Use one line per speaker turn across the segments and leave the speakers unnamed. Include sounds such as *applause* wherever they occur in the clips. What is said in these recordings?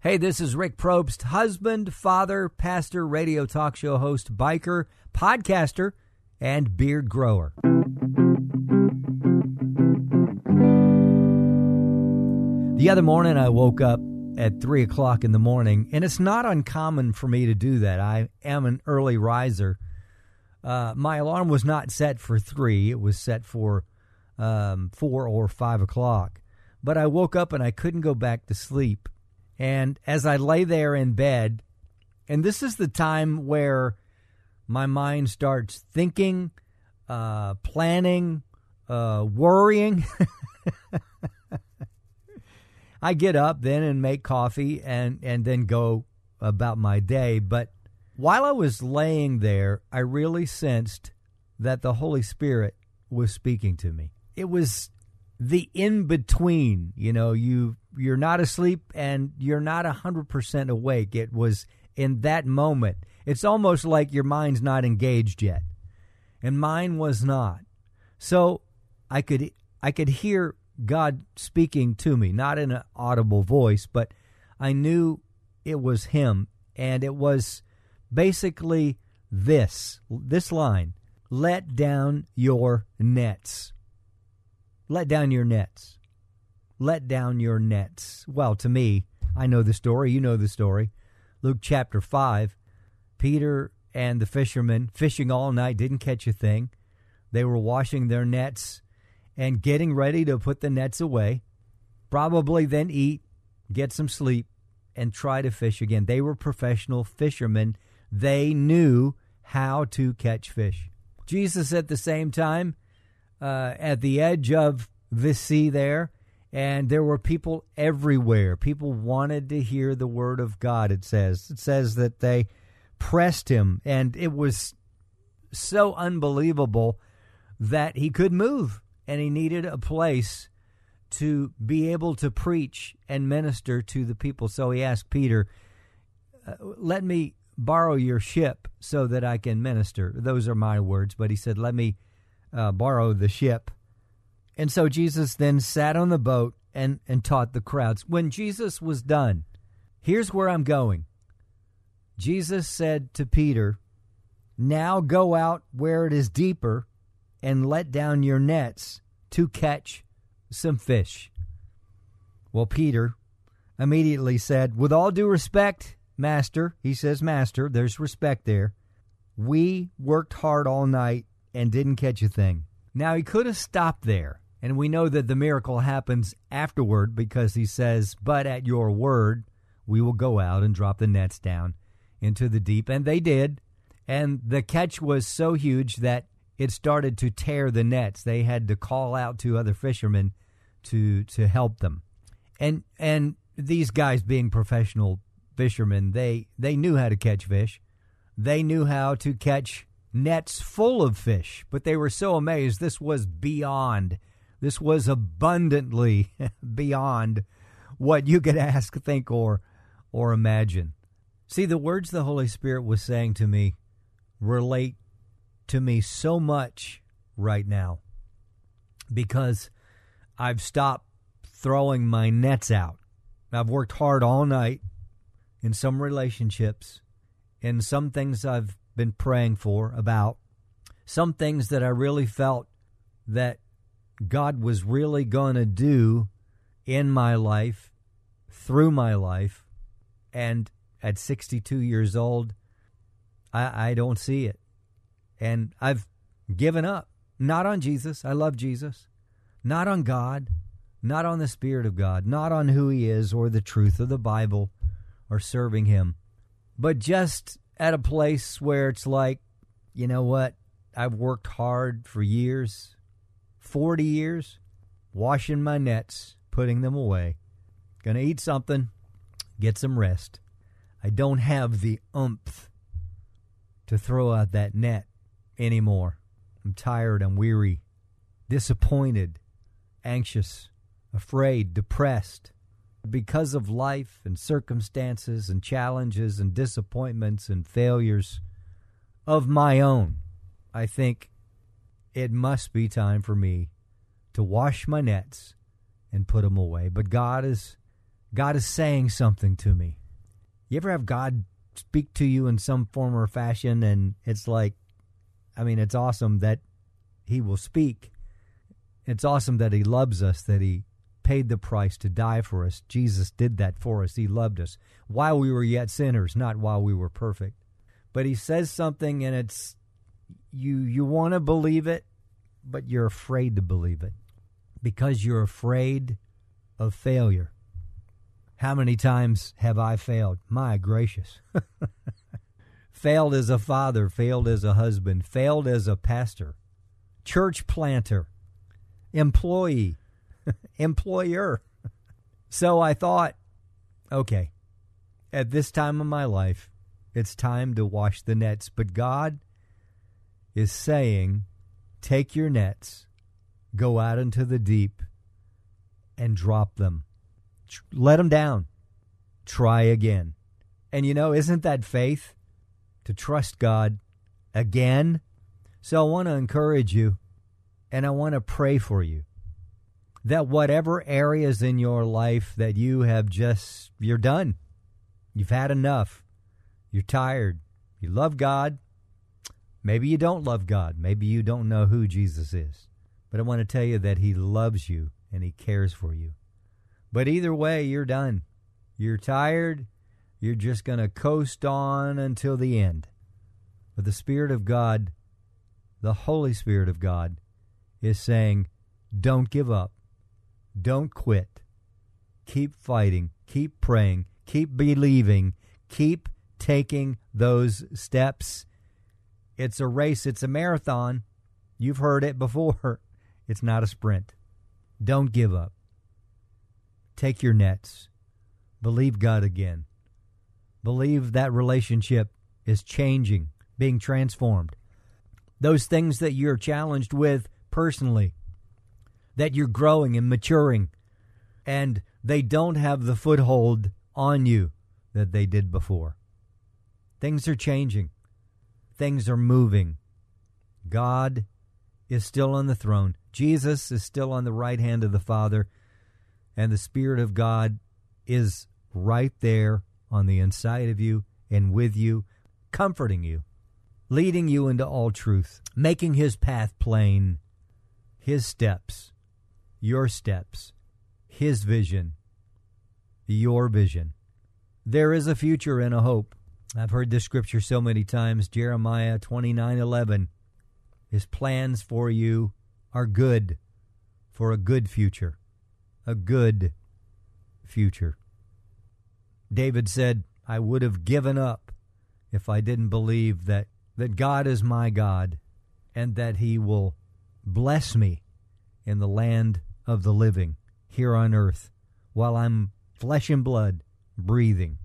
Hey, this is Rick Probst, husband, father, pastor, radio talk show host, biker, podcaster, and beard grower. The other morning, I woke up at 3 o'clock in the morning, and it's not uncommon for me to do that. I am an early riser. Uh, my alarm was not set for 3, it was set for um, 4 or 5 o'clock. But I woke up and I couldn't go back to sleep. And as I lay there in bed, and this is the time where my mind starts thinking, uh, planning, uh, worrying. *laughs* I get up then and make coffee and, and then go about my day. But while I was laying there, I really sensed that the Holy Spirit was speaking to me. It was the in between, you know, you you're not asleep and you're not 100% awake. It was in that moment. It's almost like your mind's not engaged yet. And mine was not. So I could I could hear God speaking to me, not in an audible voice, but I knew it was him and it was basically this this line, let down your nets. Let down your nets. Let down your nets. Well, to me, I know the story. You know the story. Luke chapter 5. Peter and the fishermen fishing all night, didn't catch a thing. They were washing their nets and getting ready to put the nets away. Probably then eat, get some sleep, and try to fish again. They were professional fishermen. They knew how to catch fish. Jesus, at the same time, uh, at the edge of the sea there, and there were people everywhere. People wanted to hear the word of God, it says. It says that they pressed him, and it was so unbelievable that he could move, and he needed a place to be able to preach and minister to the people. So he asked Peter, uh, Let me borrow your ship so that I can minister. Those are my words, but he said, Let me uh, borrow the ship. And so Jesus then sat on the boat and, and taught the crowds. When Jesus was done, here's where I'm going. Jesus said to Peter, Now go out where it is deeper and let down your nets to catch some fish. Well, Peter immediately said, With all due respect, Master, he says, Master, there's respect there. We worked hard all night and didn't catch a thing. Now, he could have stopped there. And we know that the miracle happens afterward because he says, But at your word, we will go out and drop the nets down into the deep. And they did. And the catch was so huge that it started to tear the nets. They had to call out to other fishermen to to help them. And and these guys being professional fishermen, they they knew how to catch fish. They knew how to catch nets full of fish, but they were so amazed this was beyond this was abundantly *laughs* beyond what you could ask, think, or or imagine. See, the words the Holy Spirit was saying to me relate to me so much right now because I've stopped throwing my nets out. I've worked hard all night in some relationships, in some things I've been praying for about, some things that I really felt that God was really going to do in my life, through my life. And at 62 years old, I, I don't see it. And I've given up. Not on Jesus. I love Jesus. Not on God. Not on the Spirit of God. Not on who He is or the truth of the Bible or serving Him. But just at a place where it's like, you know what? I've worked hard for years. 40 years washing my nets, putting them away. Gonna eat something, get some rest. I don't have the umph to throw out that net anymore. I'm tired, I'm weary, disappointed, anxious, afraid, depressed. Because of life and circumstances and challenges and disappointments and failures of my own, I think it must be time for me to wash my nets and put them away. But God is God is saying something to me. You ever have God speak to you in some form or fashion and it's like I mean it's awesome that he will speak. It's awesome that he loves us, that he paid the price to die for us. Jesus did that for us. He loved us while we were yet sinners, not while we were perfect. But he says something and it's you you want to believe it, but you're afraid to believe it because you're afraid of failure. How many times have I failed? My gracious. *laughs* failed as a father, failed as a husband, failed as a pastor, church planter, employee, *laughs* employer. so I thought, okay, at this time of my life, it's time to wash the nets. But God is saying, take your nets go out into the deep and drop them. Let them down. Try again. And you know, isn't that faith? To trust God again? So I want to encourage you and I want to pray for you that whatever areas in your life that you have just, you're done. You've had enough. You're tired. You love God. Maybe you don't love God. Maybe you don't know who Jesus is. But I want to tell you that He loves you and He cares for you. But either way, you're done. You're tired. You're just going to coast on until the end. But the Spirit of God, the Holy Spirit of God, is saying, don't give up. Don't quit. Keep fighting. Keep praying. Keep believing. Keep taking those steps. It's a race, it's a marathon. You've heard it before. *laughs* It's not a sprint. Don't give up. Take your nets. Believe God again. Believe that relationship is changing, being transformed. Those things that you're challenged with personally, that you're growing and maturing, and they don't have the foothold on you that they did before. Things are changing, things are moving. God is still on the throne. Jesus is still on the right hand of the Father, and the Spirit of God is right there on the inside of you and with you, comforting you, leading you into all truth, making his path plain, his steps, your steps, his vision, your vision. There is a future and a hope. I've heard this scripture so many times, Jeremiah 29:11. His plans for you are good for a good future. A good future. David said, I would have given up if I didn't believe that, that God is my God and that He will bless me in the land of the living here on earth while I'm flesh and blood breathing.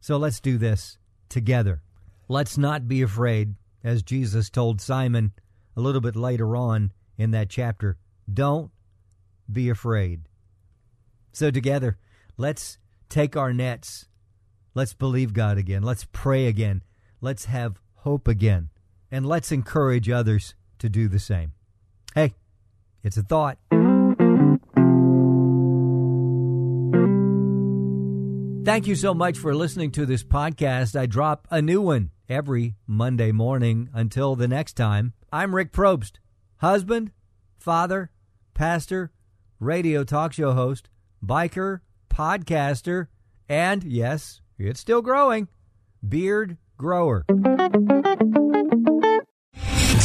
So let's do this together. Let's not be afraid, as Jesus told Simon a little bit later on in that chapter. Don't be afraid. So, together, let's take our nets. Let's believe God again. Let's pray again. Let's have hope again. And let's encourage others to do the same. Hey, it's a thought. Thank you so much for listening to this podcast. I drop a new one every Monday morning. Until the next time, I'm Rick Probst, husband, father, pastor, radio talk show host, biker, podcaster, and yes, it's still growing, beard grower.